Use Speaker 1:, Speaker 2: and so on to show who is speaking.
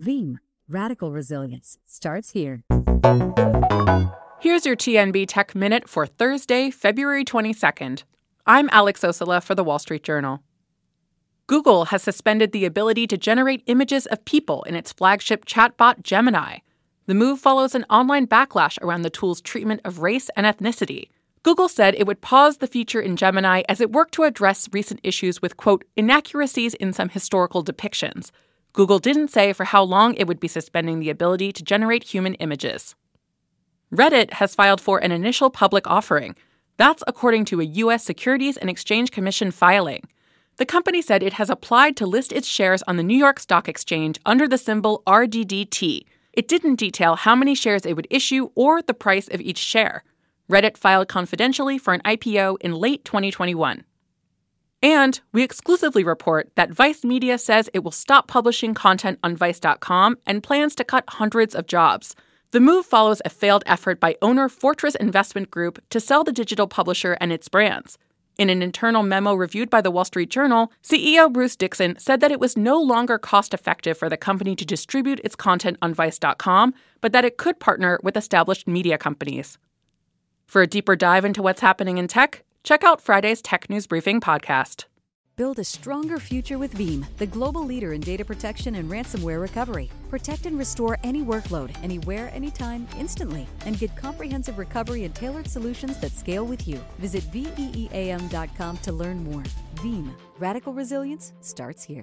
Speaker 1: Veeam, radical resilience, starts here.
Speaker 2: Here's your TNB Tech Minute for Thursday, February 22nd. I'm Alex Ossola for The Wall Street Journal. Google has suspended the ability to generate images of people in its flagship chatbot Gemini. The move follows an online backlash around the tool's treatment of race and ethnicity. Google said it would pause the feature in Gemini as it worked to address recent issues with, quote, inaccuracies in some historical depictions. Google didn't say for how long it would be suspending the ability to generate human images. Reddit has filed for an initial public offering. That's according to a U.S. Securities and Exchange Commission filing. The company said it has applied to list its shares on the New York Stock Exchange under the symbol RDDT. It didn't detail how many shares it would issue or the price of each share. Reddit filed confidentially for an IPO in late 2021. And we exclusively report that Vice Media says it will stop publishing content on Vice.com and plans to cut hundreds of jobs. The move follows a failed effort by owner Fortress Investment Group to sell the digital publisher and its brands. In an internal memo reviewed by the Wall Street Journal, CEO Bruce Dixon said that it was no longer cost effective for the company to distribute its content on Vice.com, but that it could partner with established media companies. For a deeper dive into what's happening in tech, check out Friday's Tech News Briefing podcast.
Speaker 1: Build a stronger future with Veeam, the global leader in data protection and ransomware recovery. Protect and restore any workload, anywhere, anytime, instantly, and get comprehensive recovery and tailored solutions that scale with you. Visit VEEAM.com to learn more. Veeam, radical resilience starts here.